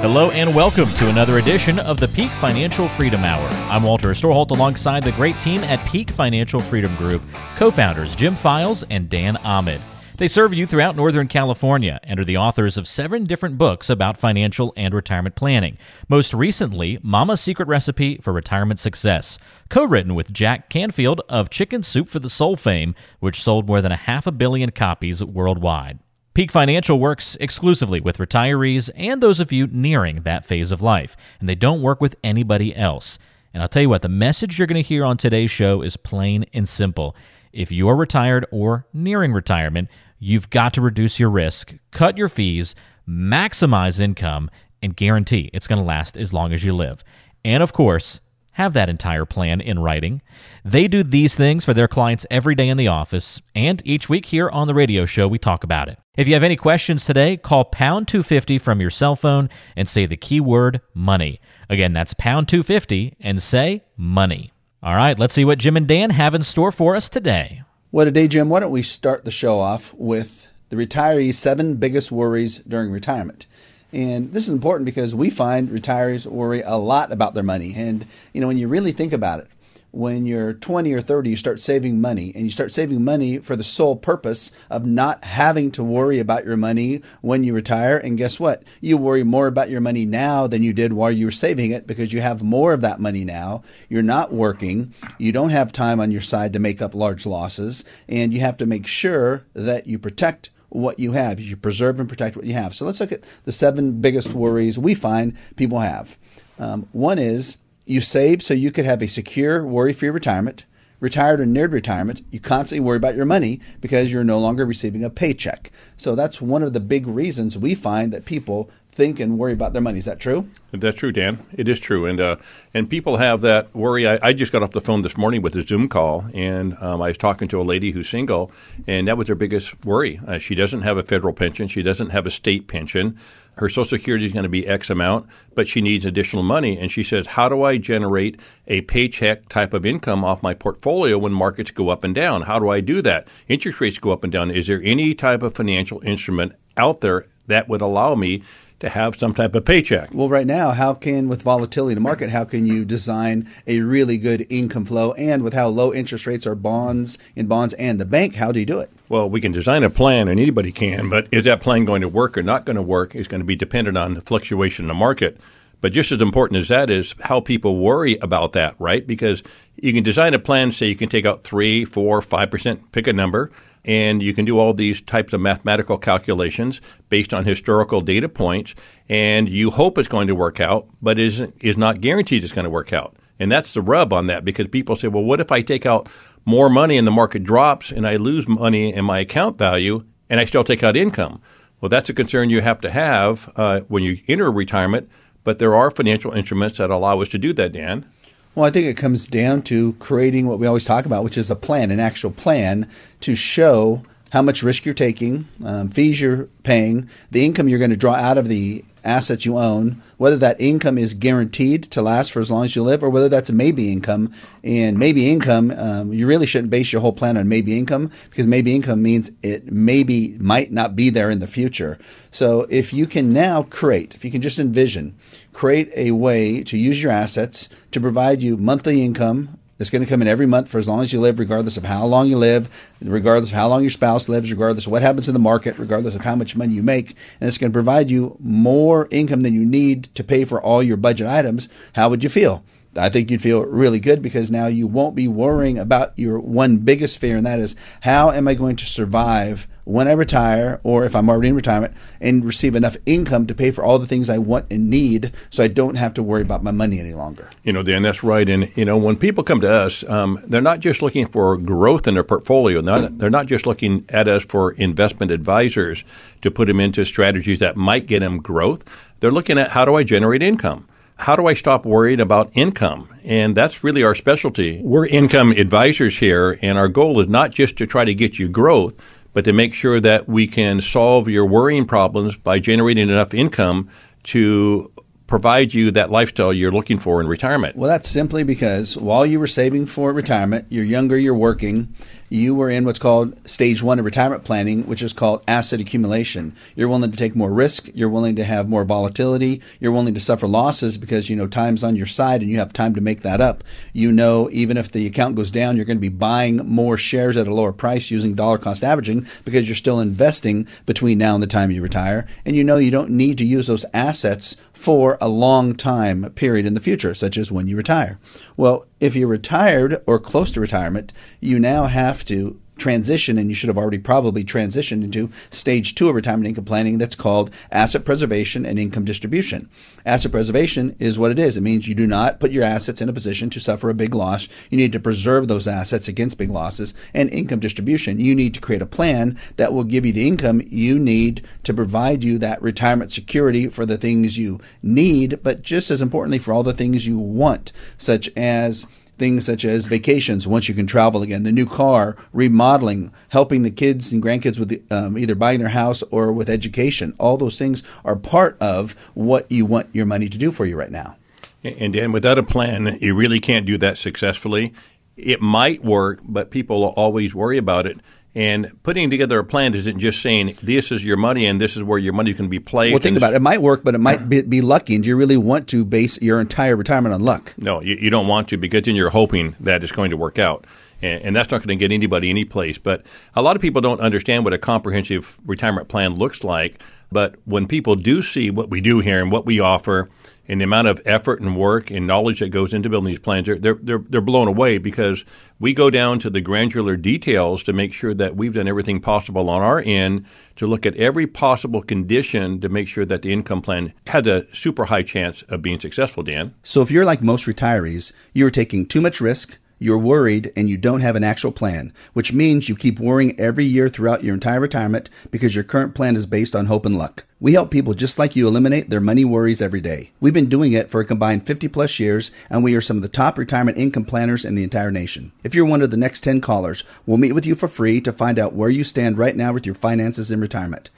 Hello and welcome to another edition of the Peak Financial Freedom Hour. I'm Walter Storholt alongside the great team at Peak Financial Freedom Group, co-founders Jim Files and Dan Ahmed. They serve you throughout Northern California and are the authors of seven different books about financial and retirement planning. Most recently, Mama's Secret Recipe for Retirement Success, co-written with Jack Canfield of Chicken Soup for the Soul fame, which sold more than a half a billion copies worldwide. Peak Financial works exclusively with retirees and those of you nearing that phase of life, and they don't work with anybody else. And I'll tell you what, the message you're going to hear on today's show is plain and simple. If you are retired or nearing retirement, you've got to reduce your risk, cut your fees, maximize income, and guarantee it's going to last as long as you live. And of course, have that entire plan in writing. They do these things for their clients every day in the office, and each week here on the radio show, we talk about it. If you have any questions today, call pound 250 from your cell phone and say the keyword money. Again, that's pound 250 and say money. All right, let's see what Jim and Dan have in store for us today. What a day, Jim. Why don't we start the show off with the retiree's seven biggest worries during retirement? And this is important because we find retirees worry a lot about their money. And, you know, when you really think about it, when you're 20 or 30, you start saving money and you start saving money for the sole purpose of not having to worry about your money when you retire. And guess what? You worry more about your money now than you did while you were saving it because you have more of that money now. You're not working. You don't have time on your side to make up large losses. And you have to make sure that you protect what you have. You preserve and protect what you have. So let's look at the seven biggest worries we find people have. Um, one is you save so you could have a secure, worry free retirement. Retired or near retirement, you constantly worry about your money because you're no longer receiving a paycheck. So that's one of the big reasons we find that people think and worry about their money. Is that true? That's true, Dan. It is true, and uh, and people have that worry. I, I, just got off the phone this morning with a Zoom call, and um, I was talking to a lady who's single, and that was her biggest worry. Uh, she doesn't have a federal pension. She doesn't have a state pension. Her Social Security is going to be X amount, but she needs additional money. And she says, How do I generate a paycheck type of income off my portfolio when markets go up and down? How do I do that? Interest rates go up and down. Is there any type of financial instrument out there that would allow me to have some type of paycheck. Well, right now, how can, with volatility in the market, how can you design a really good income flow? And with how low interest rates are bonds in bonds and the bank, how do you do it? Well, we can design a plan, and anybody can, but is that plan going to work or not going to work is going to be dependent on the fluctuation in the market. But just as important as that is how people worry about that, right? Because you can design a plan, say you can take out three, four, five percent, pick a number, and you can do all these types of mathematical calculations based on historical data points, and you hope it's going to work out, but is is not guaranteed it's going to work out. And that's the rub on that because people say, well, what if I take out more money and the market drops and I lose money in my account value and I still take out income? Well, that's a concern you have to have uh, when you enter retirement but there are financial instruments that allow us to do that, Dan. Well, I think it comes down to creating what we always talk about, which is a plan, an actual plan to show how much risk you're taking, um, fees you're paying, the income you're going to draw out of the assets you own, whether that income is guaranteed to last for as long as you live, or whether that's a maybe income. And maybe income, um, you really shouldn't base your whole plan on maybe income because maybe income means it maybe might not be there in the future. So if you can now create, if you can just envision, create a way to use your assets to provide you monthly income that's going to come in every month for as long as you live, regardless of how long you live, regardless of how long your spouse lives, regardless of what happens in the market, regardless of how much money you make. And it's going to provide you more income than you need to pay for all your budget items. How would you feel? I think you'd feel really good because now you won't be worrying about your one biggest fear, and that is how am I going to survive when I retire or if I'm already in retirement and receive enough income to pay for all the things I want and need so I don't have to worry about my money any longer. You know, Dan, that's right. And, you know, when people come to us, um, they're not just looking for growth in their portfolio, they're not, they're not just looking at us for investment advisors to put them into strategies that might get them growth. They're looking at how do I generate income? How do I stop worrying about income? And that's really our specialty. We're income advisors here, and our goal is not just to try to get you growth, but to make sure that we can solve your worrying problems by generating enough income to provide you that lifestyle you're looking for in retirement? Well, that's simply because while you were saving for retirement, you're younger, you're working, you were in what's called stage one of retirement planning, which is called asset accumulation. You're willing to take more risk, you're willing to have more volatility, you're willing to suffer losses because you know time's on your side and you have time to make that up. You know, even if the account goes down, you're going to be buying more shares at a lower price using dollar cost averaging because you're still investing between now and the time you retire. And you know you don't need to use those assets for a long time period in the future, such as when you retire. Well, if you're retired or close to retirement, you now have to transition, and you should have already probably transitioned into stage two of retirement income planning that's called asset preservation and income distribution. Asset preservation is what it is. It means you do not put your assets in a position to suffer a big loss. You need to preserve those assets against big losses. And income distribution, you need to create a plan that will give you the income you need to provide you that retirement security for the things you need, but just as importantly, for all the things you want, such as things such as vacations once you can travel again, the new car, remodeling, helping the kids and grandkids with the, um, either buying their house or with education. All those things are part of what you want your money to do for you right now. And Dan, without a plan, you really can't do that successfully. It might work, but people always worry about it. And putting together a plan isn't just saying this is your money and this is where your money is going to be placed. Well, think about it. It might work, but it might be, be, lucky. And do you really want to base your entire retirement on luck? No, you, you don't want to because then you're hoping that it's going to work out. And, and that's not going to get anybody any place. But a lot of people don't understand what a comprehensive retirement plan looks like. But when people do see what we do here and what we offer, and the amount of effort and work and knowledge that goes into building these plans, they're, they're, they're blown away because we go down to the granular details to make sure that we've done everything possible on our end to look at every possible condition to make sure that the income plan has a super high chance of being successful, Dan. So if you're like most retirees, you're taking too much risk – you're worried and you don't have an actual plan, which means you keep worrying every year throughout your entire retirement because your current plan is based on hope and luck. We help people just like you eliminate their money worries every day. We've been doing it for a combined 50 plus years, and we are some of the top retirement income planners in the entire nation. If you're one of the next 10 callers, we'll meet with you for free to find out where you stand right now with your finances in retirement.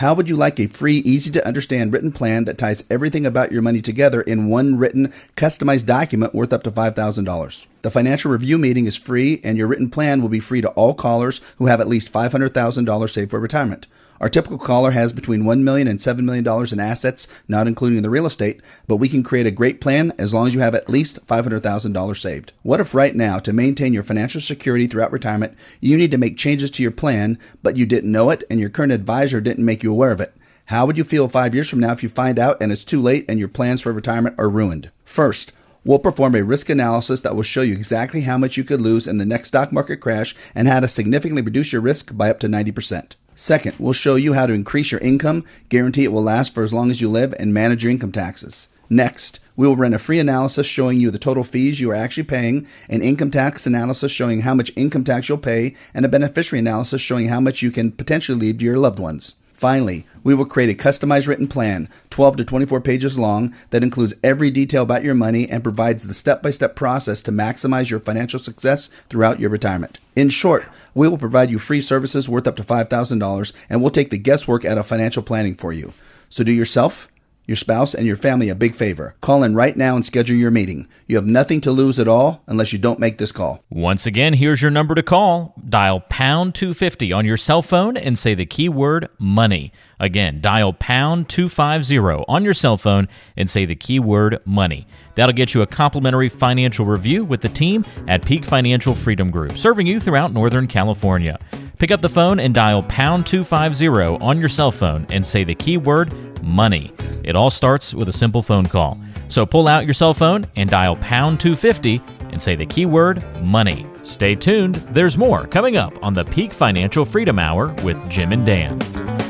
How would you like a free, easy to understand written plan that ties everything about your money together in one written, customized document worth up to $5,000? The financial review meeting is free, and your written plan will be free to all callers who have at least $500,000 saved for retirement. Our typical caller has between $1 million and $7 million in assets, not including the real estate, but we can create a great plan as long as you have at least $500,000 saved. What if right now, to maintain your financial security throughout retirement, you need to make changes to your plan, but you didn't know it and your current advisor didn't make you aware of it? How would you feel five years from now if you find out and it's too late and your plans for retirement are ruined? First, We'll perform a risk analysis that will show you exactly how much you could lose in the next stock market crash and how to significantly reduce your risk by up to 90%. Second, we'll show you how to increase your income, guarantee it will last for as long as you live, and manage your income taxes. Next, we will run a free analysis showing you the total fees you are actually paying, an income tax analysis showing how much income tax you'll pay, and a beneficiary analysis showing how much you can potentially leave to your loved ones. Finally, we will create a customized written plan, 12 to 24 pages long, that includes every detail about your money and provides the step by step process to maximize your financial success throughout your retirement. In short, we will provide you free services worth up to $5,000 and we'll take the guesswork out of financial planning for you. So do yourself your spouse, and your family a big favor. Call in right now and schedule your meeting. You have nothing to lose at all unless you don't make this call. Once again, here's your number to call. Dial pound 250 on your cell phone and say the keyword money. Again, dial pound 250 on your cell phone and say the keyword money. That'll get you a complimentary financial review with the team at Peak Financial Freedom Group, serving you throughout Northern California. Pick up the phone and dial pound 250 on your cell phone and say the keyword money. It all starts with a simple phone call. So pull out your cell phone and dial pound 250 and say the keyword money. Stay tuned, there's more coming up on the Peak Financial Freedom Hour with Jim and Dan.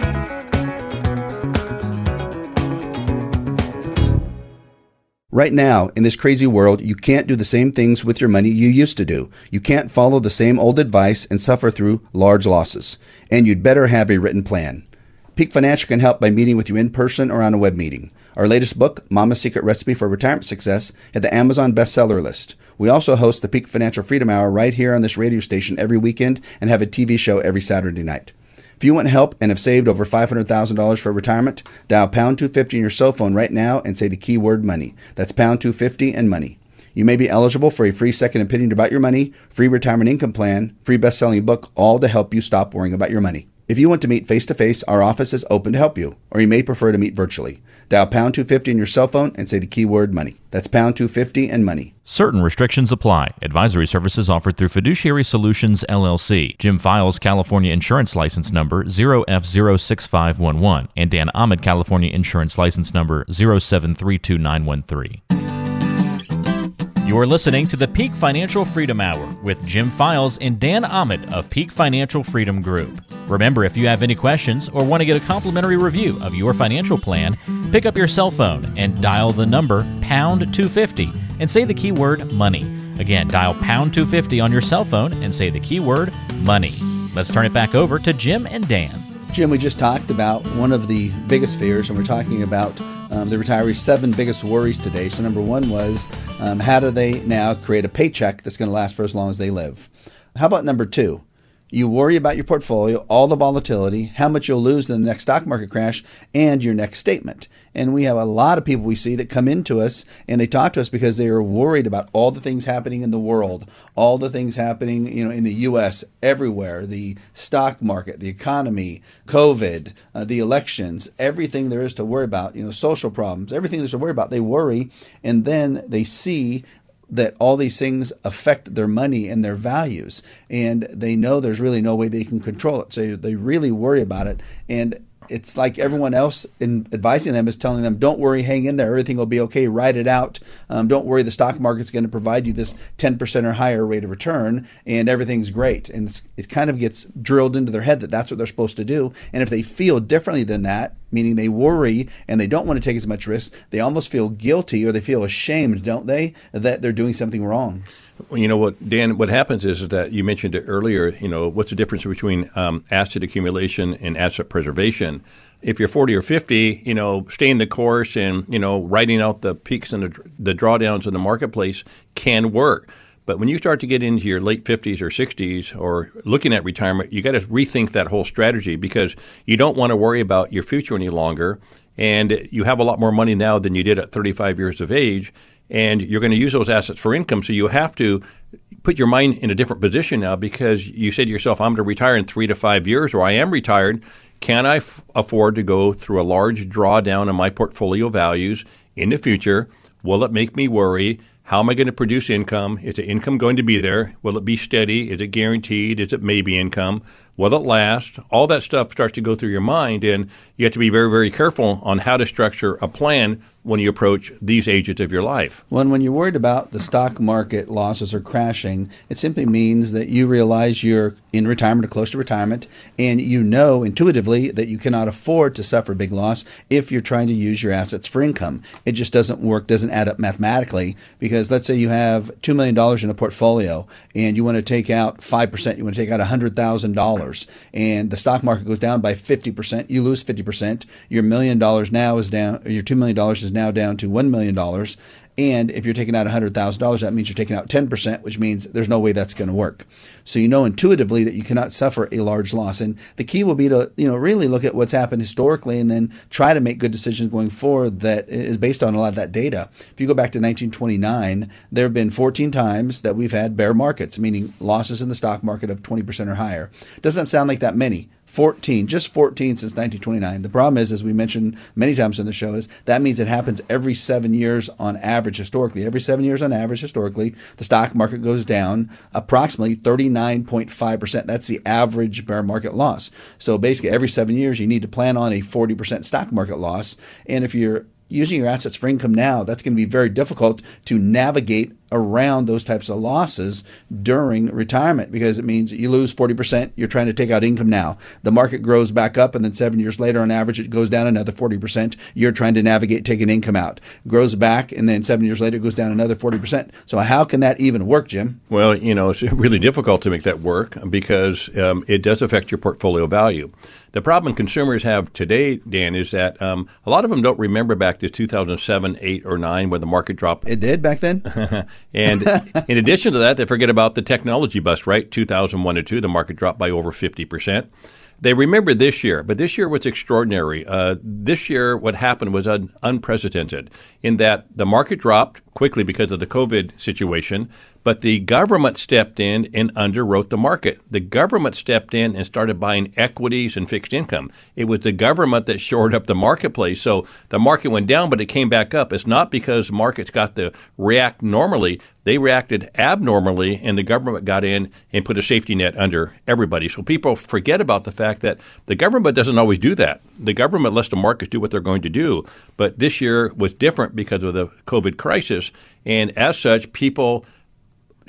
Right now, in this crazy world, you can't do the same things with your money you used to do. You can't follow the same old advice and suffer through large losses. And you'd better have a written plan. Peak Financial can help by meeting with you in person or on a web meeting. Our latest book, Mama's Secret Recipe for Retirement Success, hit the Amazon bestseller list. We also host the Peak Financial Freedom Hour right here on this radio station every weekend and have a TV show every Saturday night. If you want help and have saved over $500,000 for retirement, dial pound 250 on your cell phone right now and say the keyword money. That's pound 250 and money. You may be eligible for a free second opinion about your money, free retirement income plan, free best selling book, all to help you stop worrying about your money. If you want to meet face to face, our office is open to help you, or you may prefer to meet virtually. Dial pound 250 on your cell phone and say the keyword money. That's pound 250 and money. Certain restrictions apply. Advisory services offered through Fiduciary Solutions LLC. Jim Files California Insurance License Number 0F06511 and Dan Ahmed California Insurance License Number 0732913. You're listening to the Peak Financial Freedom Hour with Jim Files and Dan Ahmed of Peak Financial Freedom Group. Remember, if you have any questions or want to get a complimentary review of your financial plan, pick up your cell phone and dial the number pound 250 and say the keyword money. Again, dial pound 250 on your cell phone and say the keyword money. Let's turn it back over to Jim and Dan. Jim, we just talked about one of the biggest fears, and we're talking about um, the retirees' seven biggest worries today. So, number one was um, how do they now create a paycheck that's going to last for as long as they live? How about number two? You worry about your portfolio, all the volatility, how much you'll lose in the next stock market crash, and your next statement. And we have a lot of people we see that come into us and they talk to us because they are worried about all the things happening in the world, all the things happening, you know, in the U.S. everywhere, the stock market, the economy, COVID, uh, the elections, everything there is to worry about, you know, social problems, everything there's to worry about. They worry, and then they see that all these things affect their money and their values and they know there's really no way they can control it so they really worry about it and it's like everyone else in advising them is telling them, don't worry, hang in there, everything will be okay, ride it out. Um, don't worry, the stock market's going to provide you this 10% or higher rate of return, and everything's great. And it kind of gets drilled into their head that that's what they're supposed to do. And if they feel differently than that, meaning they worry and they don't want to take as much risk, they almost feel guilty or they feel ashamed, don't they, that they're doing something wrong. Well, you know what, Dan? What happens is, that you mentioned it earlier. You know, what's the difference between um, asset accumulation and asset preservation? If you're 40 or 50, you know, staying the course and you know, writing out the peaks and the, the drawdowns in the marketplace can work. But when you start to get into your late 50s or 60s or looking at retirement, you got to rethink that whole strategy because you don't want to worry about your future any longer. And you have a lot more money now than you did at 35 years of age and you're going to use those assets for income. So you have to put your mind in a different position now because you say to yourself, I'm going to retire in three to five years, or I am retired. Can I f- afford to go through a large drawdown on my portfolio values in the future? Will it make me worry? How am I going to produce income? Is the income going to be there? Will it be steady? Is it guaranteed? Is it maybe income? Will it last? All that stuff starts to go through your mind, and you have to be very, very careful on how to structure a plan when you approach these ages of your life. When, when you're worried about the stock market losses or crashing, it simply means that you realize you're in retirement or close to retirement, and you know intuitively that you cannot afford to suffer big loss if you're trying to use your assets for income. It just doesn't work, doesn't add up mathematically, because let's say you have $2 million in a portfolio and you want to take out 5%, you want to take out $100,000, and the stock market goes down by 50%, you lose 50%, your million dollars now is down, your $2 million is is now down to $1 million. And if you're taking out $100,000, that means you're taking out 10%, which means there's no way that's going to work. So you know intuitively that you cannot suffer a large loss. And the key will be to, you know, really look at what's happened historically and then try to make good decisions going forward that is based on a lot of that data. If you go back to 1929, there have been 14 times that we've had bear markets, meaning losses in the stock market of 20% or higher. Doesn't sound like that many. 14, just 14 since 1929. The problem is, as we mentioned many times in the show, is that means it happens every seven years on average historically. Every seven years on average historically, the stock market goes down approximately 39.5%. That's the average bear market loss. So basically, every seven years, you need to plan on a 40% stock market loss. And if you're using your assets for income now, that's going to be very difficult to navigate around those types of losses during retirement because it means you lose 40%, you're trying to take out income now. The market grows back up, and then seven years later, on average, it goes down another 40%. You're trying to navigate taking income out. Grows back, and then seven years later, it goes down another 40%. So, how can that even work, Jim? Well, you know, it's really difficult to make that work because um, it does affect your portfolio value. The problem consumers have today, Dan, is that um, a lot of them don't remember back to 2007, 8, or 9 when the market dropped. It did back then? and in addition to that, they forget about the technology bust, right? 2001 to 2, the market dropped by over 50%. They remember this year, but this year was extraordinary. Uh, this year, what happened was un- unprecedented in that the market dropped quickly because of the COVID situation, but the government stepped in and underwrote the market. The government stepped in and started buying equities and fixed income. It was the government that shored up the marketplace. So the market went down, but it came back up. It's not because markets got to react normally. They reacted abnormally, and the government got in and put a safety net under everybody. So people forget about the fact that the government doesn't always do that. The government lets the markets do what they're going to do. But this year was different because of the COVID crisis. And as such, people –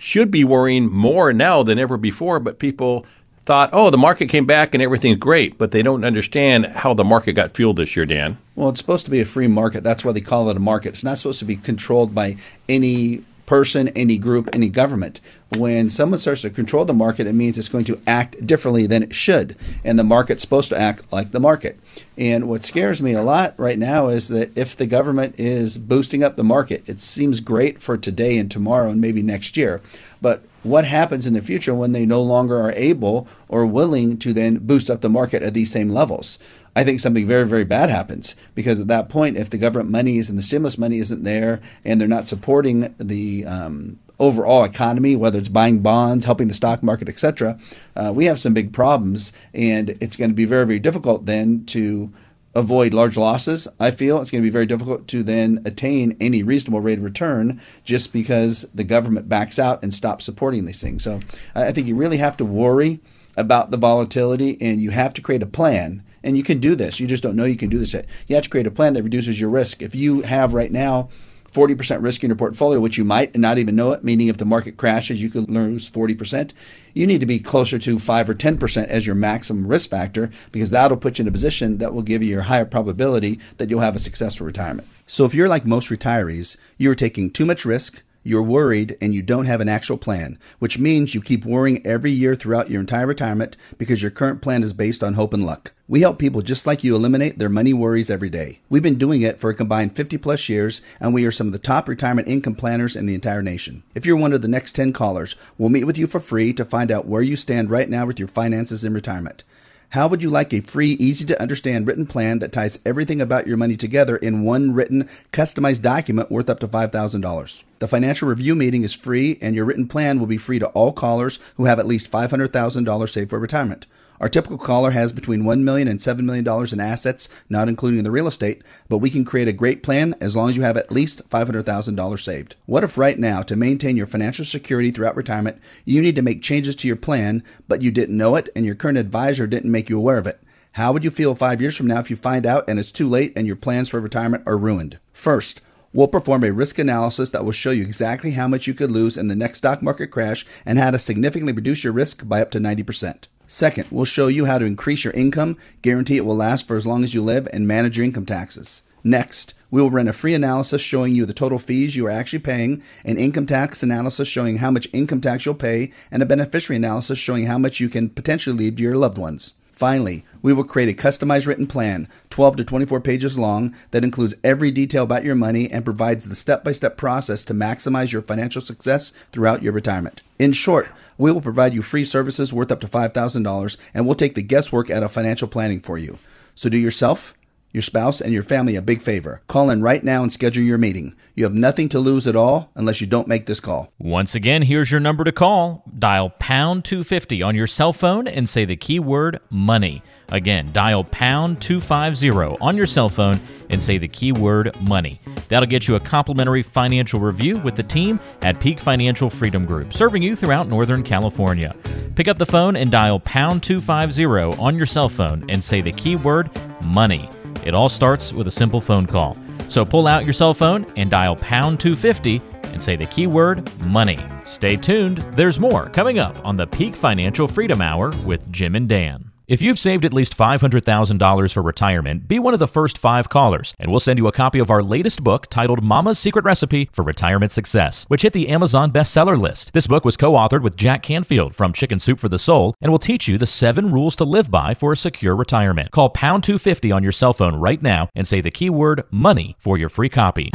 should be worrying more now than ever before, but people thought, oh, the market came back and everything's great, but they don't understand how the market got fueled this year, Dan. Well, it's supposed to be a free market. That's why they call it a market. It's not supposed to be controlled by any person, any group, any government. When someone starts to control the market, it means it's going to act differently than it should. And the market's supposed to act like the market. And what scares me a lot right now is that if the government is boosting up the market, it seems great for today and tomorrow and maybe next year. But what happens in the future when they no longer are able or willing to then boost up the market at these same levels. I think something very, very bad happens because at that point, if the government money is and the stimulus money isn't there and they're not supporting the um, overall economy, whether it's buying bonds, helping the stock market, etc., uh, we have some big problems, and it's going to be very, very difficult then to avoid large losses. I feel it's going to be very difficult to then attain any reasonable rate of return just because the government backs out and stops supporting these things. So I think you really have to worry about the volatility and you have to create a plan. And you can do this. You just don't know you can do this yet. You have to create a plan that reduces your risk. If you have right now 40% risk in your portfolio, which you might not even know it, meaning if the market crashes, you could lose 40%. You need to be closer to 5 or 10% as your maximum risk factor because that'll put you in a position that will give you a higher probability that you'll have a successful retirement. So if you're like most retirees, you're taking too much risk, you're worried and you don't have an actual plan, which means you keep worrying every year throughout your entire retirement because your current plan is based on hope and luck. We help people just like you eliminate their money worries every day. We've been doing it for a combined 50 plus years, and we are some of the top retirement income planners in the entire nation. If you're one of the next 10 callers, we'll meet with you for free to find out where you stand right now with your finances in retirement. How would you like a free, easy to understand written plan that ties everything about your money together in one written, customized document worth up to $5,000? The financial review meeting is free, and your written plan will be free to all callers who have at least $500,000 saved for retirement. Our typical caller has between $1 million and $7 million in assets, not including the real estate, but we can create a great plan as long as you have at least $500,000 saved. What if right now, to maintain your financial security throughout retirement, you need to make changes to your plan, but you didn't know it and your current advisor didn't make you aware of it? How would you feel five years from now if you find out and it's too late and your plans for retirement are ruined? First, We'll perform a risk analysis that will show you exactly how much you could lose in the next stock market crash and how to significantly reduce your risk by up to 90%. Second, we'll show you how to increase your income, guarantee it will last for as long as you live, and manage your income taxes. Next, we will run a free analysis showing you the total fees you are actually paying, an income tax analysis showing how much income tax you'll pay, and a beneficiary analysis showing how much you can potentially leave to your loved ones. Finally, we will create a customized written plan, 12 to 24 pages long, that includes every detail about your money and provides the step by step process to maximize your financial success throughout your retirement. In short, we will provide you free services worth up to $5,000 and we'll take the guesswork out of financial planning for you. So do yourself, your spouse, and your family a big favor. Call in right now and schedule your meeting. You have nothing to lose at all unless you don't make this call. Once again, here's your number to call. Dial pound 250 on your cell phone and say the keyword money. Again, dial pound 250 on your cell phone and say the keyword money. That'll get you a complimentary financial review with the team at Peak Financial Freedom Group, serving you throughout Northern California. Pick up the phone and dial pound 250 on your cell phone and say the keyword money. It all starts with a simple phone call. So pull out your cell phone and dial pound 250 and say the keyword money. Stay tuned, there's more coming up on the Peak Financial Freedom Hour with Jim and Dan. If you've saved at least $500,000 for retirement, be one of the first five callers, and we'll send you a copy of our latest book titled Mama's Secret Recipe for Retirement Success, which hit the Amazon bestseller list. This book was co authored with Jack Canfield from Chicken Soup for the Soul and will teach you the seven rules to live by for a secure retirement. Call pound 250 on your cell phone right now and say the keyword money for your free copy.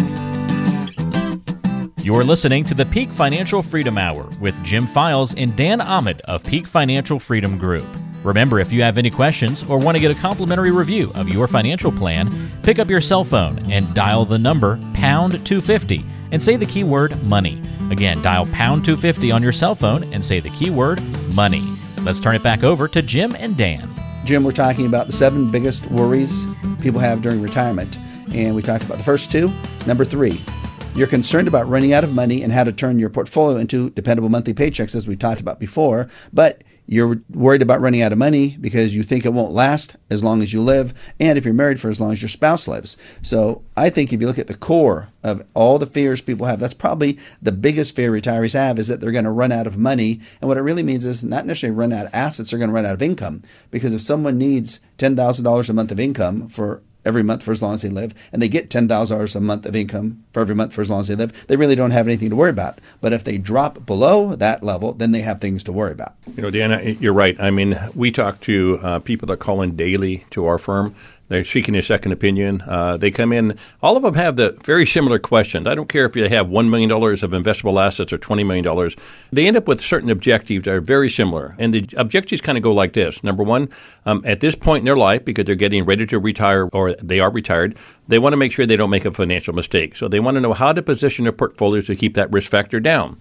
You're listening to the Peak Financial Freedom Hour with Jim Files and Dan Ahmed of Peak Financial Freedom Group. Remember, if you have any questions or want to get a complimentary review of your financial plan, pick up your cell phone and dial the number pound 250 and say the keyword money. Again, dial pound 250 on your cell phone and say the keyword money. Let's turn it back over to Jim and Dan. Jim, we're talking about the seven biggest worries people have during retirement. And we talked about the first two. Number three, you're concerned about running out of money and how to turn your portfolio into dependable monthly paychecks, as we talked about before, but you're worried about running out of money because you think it won't last as long as you live, and if you're married for as long as your spouse lives. So I think if you look at the core of all the fears people have, that's probably the biggest fear retirees have is that they're going to run out of money. And what it really means is not necessarily run out of assets, they're going to run out of income. Because if someone needs $10,000 a month of income for every month for as long as they live, and they get $10,000 a month of income for every month for as long as they live, they really don't have anything to worry about. But if they drop below that level, then they have things to worry about. You know, Dan, you're right. I mean, we talk to uh, people that call in daily to our firm they're seeking a second opinion. Uh, they come in. All of them have the very similar questions. I don't care if they have one million dollars of investable assets or twenty million dollars. They end up with certain objectives that are very similar, and the objectives kind of go like this: Number one, um, at this point in their life, because they're getting ready to retire or they are retired, they want to make sure they don't make a financial mistake. So they want to know how to position their portfolios to keep that risk factor down.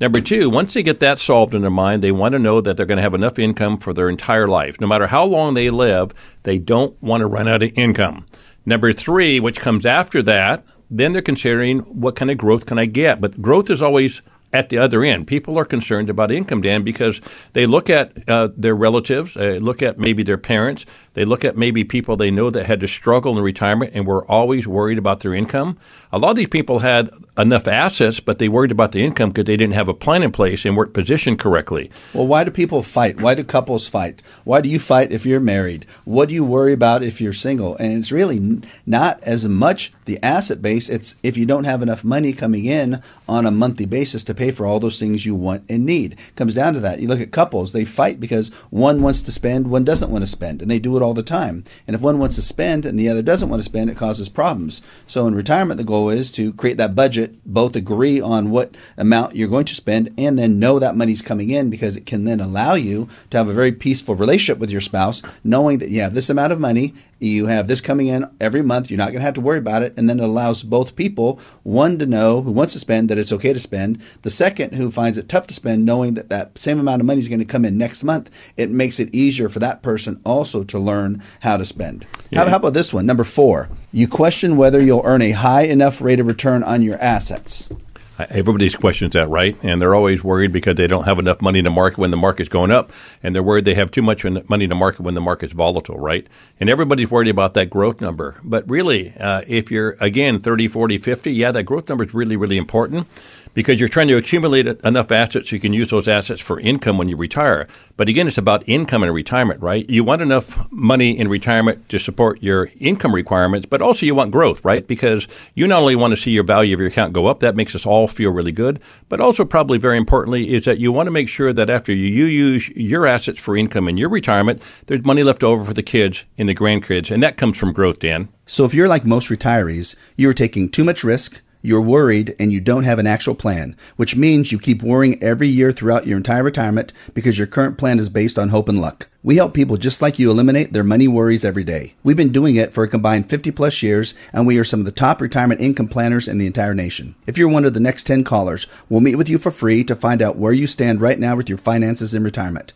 Number two, once they get that solved in their mind, they want to know that they're going to have enough income for their entire life. No matter how long they live, they don't want to run out of income. Number three, which comes after that, then they're considering what kind of growth can I get? But growth is always at the other end. People are concerned about income, Dan, because they look at uh, their relatives, they look at maybe their parents, they look at maybe people they know that had to struggle in retirement and were always worried about their income. A lot of these people had enough assets, but they worried about the income because they didn't have a plan in place and weren't positioned correctly. Well, why do people fight? Why do couples fight? Why do you fight if you're married? What do you worry about if you're single? And it's really not as much the asset base, it's if you don't have enough money coming in on a monthly basis to pay for all those things you want and need. It comes down to that. You look at couples, they fight because one wants to spend, one doesn't want to spend, and they do it all the time. And if one wants to spend and the other doesn't want to spend, it causes problems. So in retirement, the goal is to create that budget, both agree on what amount you're going to spend, and then know that money's coming in because it can then allow you to have a very peaceful relationship with your spouse, knowing that you have this amount of money, you have this coming in every month, you're not going to have to worry about it and then it allows both people, one to know who wants to spend that it's okay to spend, the second who finds it tough to spend, knowing that that same amount of money is going to come in next month. It makes it easier for that person also to learn how to spend. Yeah. How, how about this one? Number four, you question whether you'll earn a high enough rate of return on your assets. Everybody's questions that, right? And they're always worried because they don't have enough money to market when the market's going up, and they're worried they have too much money to market when the market's volatile, right? And everybody's worried about that growth number. But really, uh, if you're, again, 30, 40, 50, yeah, that growth number is really, really important because you're trying to accumulate enough assets so you can use those assets for income when you retire. But again, it's about income in retirement, right? You want enough money in retirement to support your income requirements, but also you want growth, right? Because you not only want to see your value of your account go up, that makes us all feel really good, but also probably very importantly is that you want to make sure that after you use your assets for income in your retirement, there's money left over for the kids and the grandkids, and that comes from growth, Dan. So if you're like most retirees, you are taking too much risk you're worried and you don't have an actual plan, which means you keep worrying every year throughout your entire retirement because your current plan is based on hope and luck. We help people just like you eliminate their money worries every day. We've been doing it for a combined 50 plus years, and we are some of the top retirement income planners in the entire nation. If you're one of the next 10 callers, we'll meet with you for free to find out where you stand right now with your finances in retirement.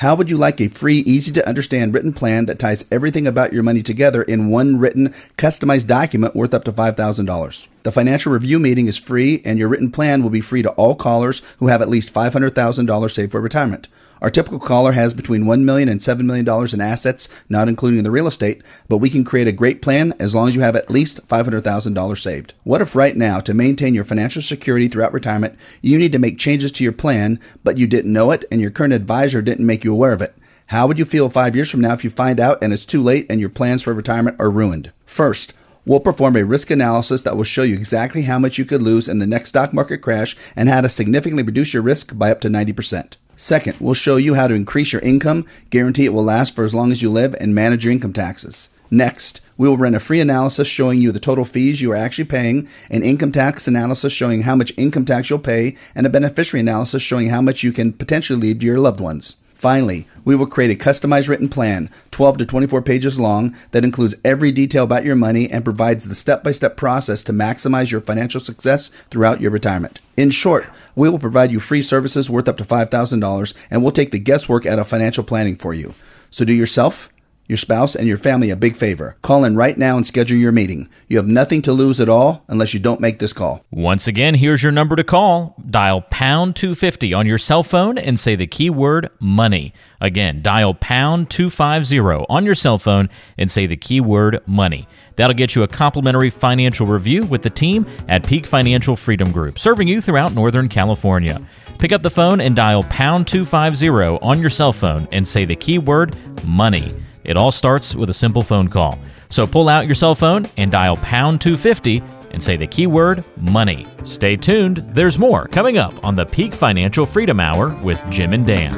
How would you like a free, easy to understand written plan that ties everything about your money together in one written, customized document worth up to $5,000? The financial review meeting is free, and your written plan will be free to all callers who have at least $500,000 saved for retirement. Our typical caller has between $1 million and $7 million in assets, not including the real estate, but we can create a great plan as long as you have at least $500,000 saved. What if right now, to maintain your financial security throughout retirement, you need to make changes to your plan, but you didn't know it and your current advisor didn't make you aware of it? How would you feel five years from now if you find out and it's too late and your plans for retirement are ruined? First, We'll perform a risk analysis that will show you exactly how much you could lose in the next stock market crash and how to significantly reduce your risk by up to 90%. Second, we'll show you how to increase your income, guarantee it will last for as long as you live, and manage your income taxes. Next, we will run a free analysis showing you the total fees you are actually paying, an income tax analysis showing how much income tax you'll pay, and a beneficiary analysis showing how much you can potentially leave to your loved ones. Finally, we will create a customized written plan, 12 to 24 pages long, that includes every detail about your money and provides the step by step process to maximize your financial success throughout your retirement. In short, we will provide you free services worth up to $5,000 and we'll take the guesswork out of financial planning for you. So do yourself your spouse, and your family a big favor. Call in right now and schedule your meeting. You have nothing to lose at all unless you don't make this call. Once again, here's your number to call. Dial pound 250 on your cell phone and say the keyword money. Again, dial pound 250 on your cell phone and say the keyword money. That'll get you a complimentary financial review with the team at Peak Financial Freedom Group, serving you throughout Northern California. Pick up the phone and dial pound 250 on your cell phone and say the keyword money. It all starts with a simple phone call. So pull out your cell phone and dial pound 250 and say the keyword money. Stay tuned, there's more coming up on the Peak Financial Freedom Hour with Jim and Dan.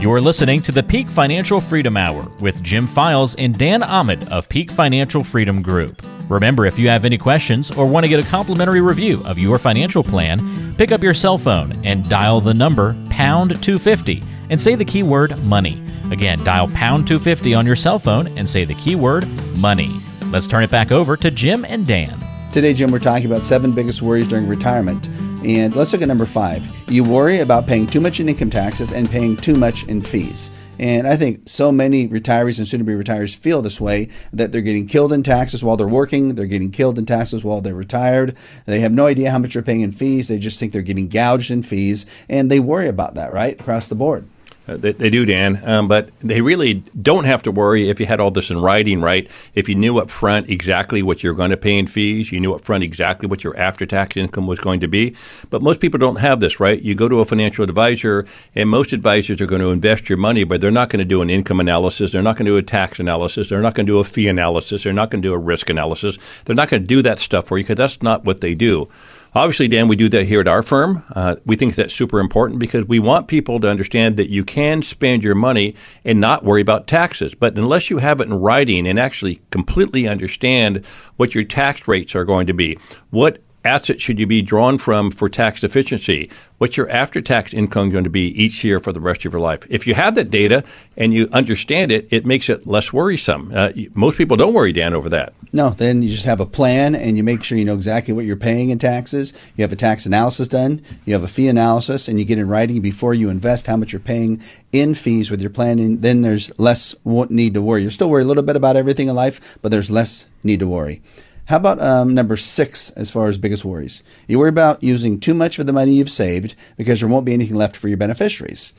You're listening to the Peak Financial Freedom Hour with Jim Files and Dan Ahmed of Peak Financial Freedom Group. Remember, if you have any questions or want to get a complimentary review of your financial plan, pick up your cell phone and dial the number pound 250 and say the keyword money. Again, dial pound 250 on your cell phone and say the keyword money. Let's turn it back over to Jim and Dan. Today, Jim, we're talking about seven biggest worries during retirement. And let's look at number five. You worry about paying too much in income taxes and paying too much in fees. And I think so many retirees and soon to be retirees feel this way that they're getting killed in taxes while they're working, they're getting killed in taxes while they're retired. They have no idea how much they're paying in fees. They just think they're getting gouged in fees, and they worry about that, right? Across the board. Uh, they, they, do, Dan, um, but they really don't have to worry if you had all this in writing, right? If you knew up front exactly what you're going to pay in fees, you knew up front exactly what your after tax income was going to be. But most people don't have this, right? You go to a financial advisor, and most advisors are going to invest your money, but they're not going to do an income analysis. They're not going to do a tax analysis. They're not going to do a fee analysis. They're not going to do a risk analysis. They're not going to do that stuff for you because that's not what they do. Obviously, Dan, we do that here at our firm. Uh, we think that's super important because we want people to understand that you can spend your money and not worry about taxes. But unless you have it in writing and actually completely understand what your tax rates are going to be, what assets should you be drawn from for tax efficiency? What's your after tax income going to be each year for the rest of your life? If you have that data and you understand it, it makes it less worrisome. Uh, most people don't worry, Dan, over that. No, then you just have a plan and you make sure you know exactly what you're paying in taxes. You have a tax analysis done, you have a fee analysis, and you get in writing before you invest how much you're paying in fees with your planning. Then there's less need to worry. You're still worry a little bit about everything in life, but there's less need to worry. How about um, number six as far as biggest worries? You worry about using too much of the money you've saved because there won't be anything left for your beneficiaries.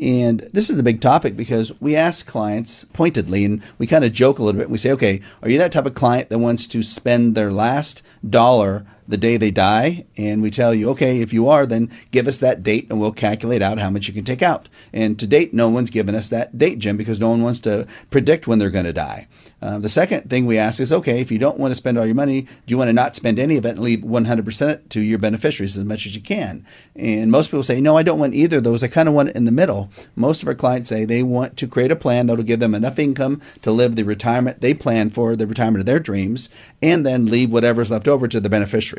And this is a big topic because we ask clients pointedly and we kind of joke a little bit. And we say, okay, are you that type of client that wants to spend their last dollar the day they die? And we tell you, okay, if you are, then give us that date and we'll calculate out how much you can take out. And to date, no one's given us that date, Jim, because no one wants to predict when they're going to die. Uh, the second thing we ask is okay, if you don't want to spend all your money, do you want to not spend any of it and leave 100% to your beneficiaries as much as you can? And most people say, no, I don't want either of those. I kind of want it in the middle. Most of our clients say they want to create a plan that'll give them enough income to live the retirement they plan for, the retirement of their dreams, and then leave whatever's left over to the beneficiaries.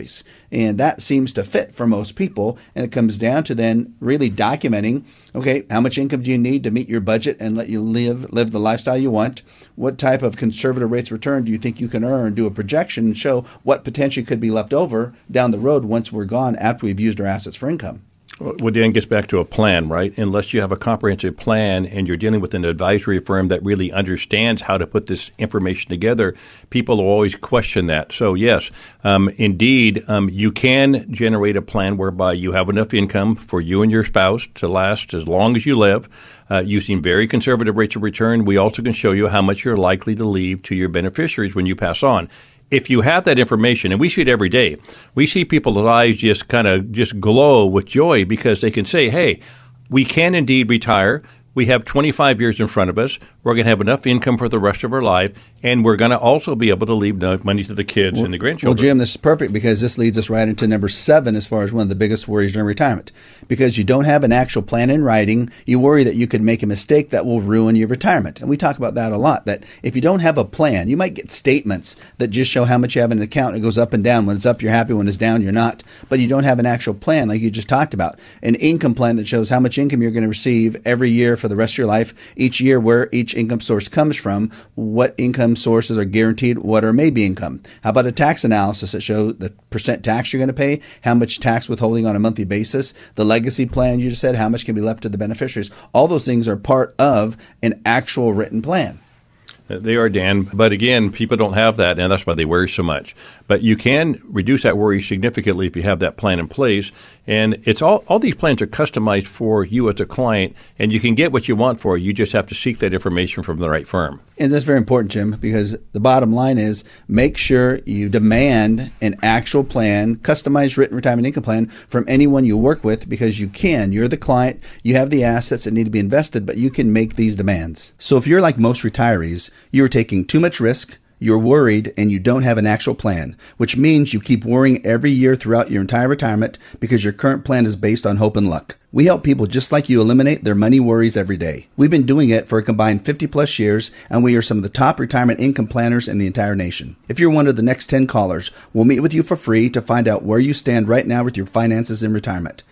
And that seems to fit for most people. And it comes down to then really documenting okay, how much income do you need to meet your budget and let you live live the lifestyle you want? What type of conservative rates return do you think you can earn? Do a projection and show what potentially could be left over down the road once we're gone after we've used our assets for income. Well, Dan gets back to a plan, right? Unless you have a comprehensive plan and you're dealing with an advisory firm that really understands how to put this information together, people will always question that. So, yes, um, indeed, um, you can generate a plan whereby you have enough income for you and your spouse to last as long as you live. Uh, using very conservative rates of return, we also can show you how much you're likely to leave to your beneficiaries when you pass on if you have that information, and we see it every day, we see people's eyes just kind of just glow with joy because they can say, "Hey, we can indeed retire we have 25 years in front of us. We're going to have enough income for the rest of our life, and we're going to also be able to leave money to the kids well, and the grandchildren. Well, Jim, this is perfect because this leads us right into number seven as far as one of the biggest worries during retirement. Because you don't have an actual plan in writing, you worry that you could make a mistake that will ruin your retirement. And we talk about that a lot. That if you don't have a plan, you might get statements that just show how much you have in an account. It goes up and down. When it's up, you're happy. When it's down, you're not. But you don't have an actual plan, like you just talked about. An income plan that shows how much income you're going to receive every year for the rest of your life each year where each income source comes from, what income sources are guaranteed, what are maybe income. How about a tax analysis that shows the percent tax you're going to pay, how much tax withholding on a monthly basis, the legacy plan you just said, how much can be left to the beneficiaries. All those things are part of an actual written plan. Uh, they are, Dan. But again, people don't have that, and that's why they worry so much. But you can reduce that worry significantly if you have that plan in place. And it's all all these plans are customized for you as a client, and you can get what you want for you. You just have to seek that information from the right firm. And that's very important, Jim, because the bottom line is make sure you demand an actual plan, customized written retirement income plan from anyone you work with because you can. You're the client, you have the assets that need to be invested, but you can make these demands. So if you're like most retirees, you are taking too much risk you're worried and you don't have an actual plan, which means you keep worrying every year throughout your entire retirement because your current plan is based on hope and luck. We help people just like you eliminate their money worries every day. We've been doing it for a combined 50 plus years, and we are some of the top retirement income planners in the entire nation. If you're one of the next 10 callers, we'll meet with you for free to find out where you stand right now with your finances in retirement.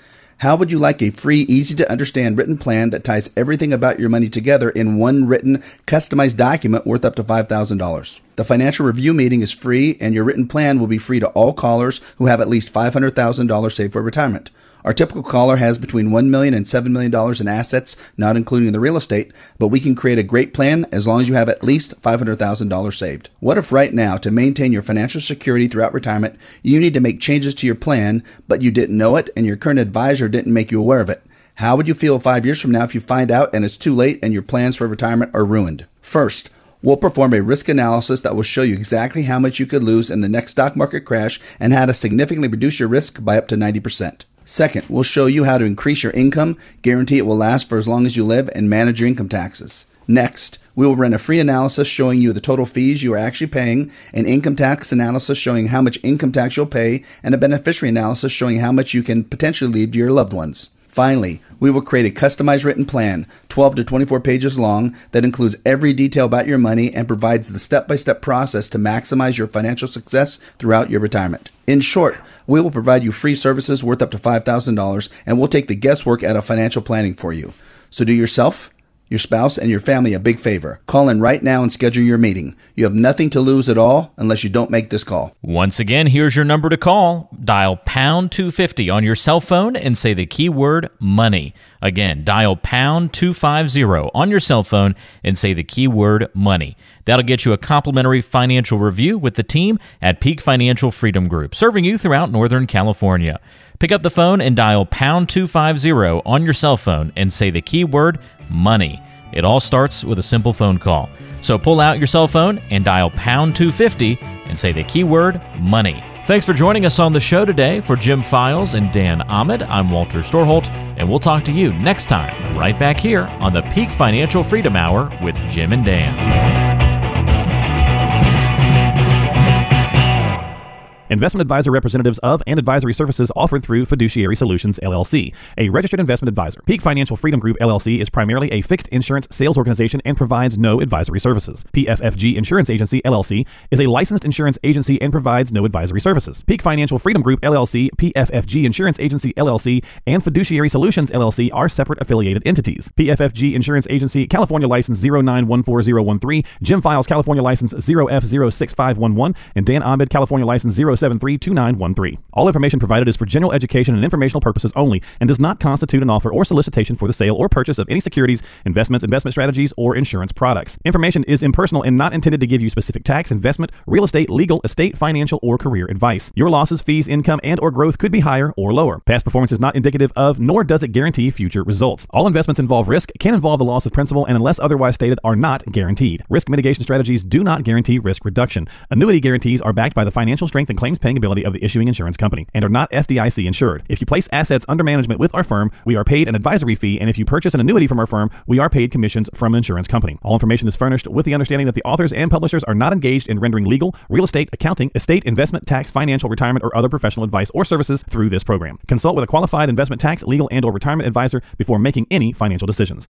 How would you like a free, easy to understand written plan that ties everything about your money together in one written, customized document worth up to $5,000? The financial review meeting is free, and your written plan will be free to all callers who have at least $500,000 saved for retirement. Our typical caller has between $1 million and $7 million in assets, not including the real estate, but we can create a great plan as long as you have at least $500,000 saved. What if right now, to maintain your financial security throughout retirement, you need to make changes to your plan, but you didn't know it and your current advisor didn't make you aware of it? How would you feel five years from now if you find out and it's too late and your plans for retirement are ruined? First, We'll perform a risk analysis that will show you exactly how much you could lose in the next stock market crash and how to significantly reduce your risk by up to 90%. Second, we'll show you how to increase your income, guarantee it will last for as long as you live, and manage your income taxes. Next, we will run a free analysis showing you the total fees you are actually paying, an income tax analysis showing how much income tax you'll pay, and a beneficiary analysis showing how much you can potentially leave to your loved ones. Finally, we will create a customized written plan, 12 to 24 pages long, that includes every detail about your money and provides the step by step process to maximize your financial success throughout your retirement. In short, we will provide you free services worth up to $5,000 and we'll take the guesswork out of financial planning for you. So do yourself your spouse, and your family a big favor. Call in right now and schedule your meeting. You have nothing to lose at all unless you don't make this call. Once again, here's your number to call. Dial pound 250 on your cell phone and say the keyword money. Again, dial pound 250 on your cell phone and say the keyword money. That'll get you a complimentary financial review with the team at Peak Financial Freedom Group, serving you throughout Northern California. Pick up the phone and dial pound 250 on your cell phone and say the keyword money. It all starts with a simple phone call. So pull out your cell phone and dial pound 250 and say the keyword money. Thanks for joining us on the show today. For Jim Files and Dan Ahmed, I'm Walter Storholt, and we'll talk to you next time right back here on the Peak Financial Freedom Hour with Jim and Dan. Investment advisor representatives of and advisory services offered through Fiduciary Solutions LLC, a registered investment advisor. Peak Financial Freedom Group LLC is primarily a fixed insurance sales organization and provides no advisory services. PFFG Insurance Agency LLC is a licensed insurance agency and provides no advisory services. Peak Financial Freedom Group LLC, PFFG Insurance Agency LLC, and Fiduciary Solutions LLC are separate affiliated entities. PFFG Insurance Agency, California license 0914013, Jim Files, California license 0F06511, and Dan Ahmed, California license 0 473 2913. All information provided is for general education and informational purposes only and does not constitute an offer or solicitation for the sale or purchase of any securities, investments, investment strategies, or insurance products. Information is impersonal and not intended to give you specific tax, investment, real estate, legal, estate, financial, or career advice. Your losses, fees, income, and or growth could be higher or lower. Past performance is not indicative of, nor does it guarantee future results. All investments involve risk, can involve the loss of principal, and unless otherwise stated, are not guaranteed. Risk mitigation strategies do not guarantee risk reduction. Annuity guarantees are backed by the financial strength and claims paying ability of the issuing insurance company and are not FDIC insured. If you place assets under management with our firm, we are paid an advisory fee, and if you purchase an annuity from our firm, we are paid commissions from an insurance company. All information is furnished with the understanding that the authors and publishers are not engaged in rendering legal, real estate, accounting, estate, investment, tax, financial, retirement, or other professional advice or services through this program. Consult with a qualified investment tax, legal, and or retirement advisor before making any financial decisions.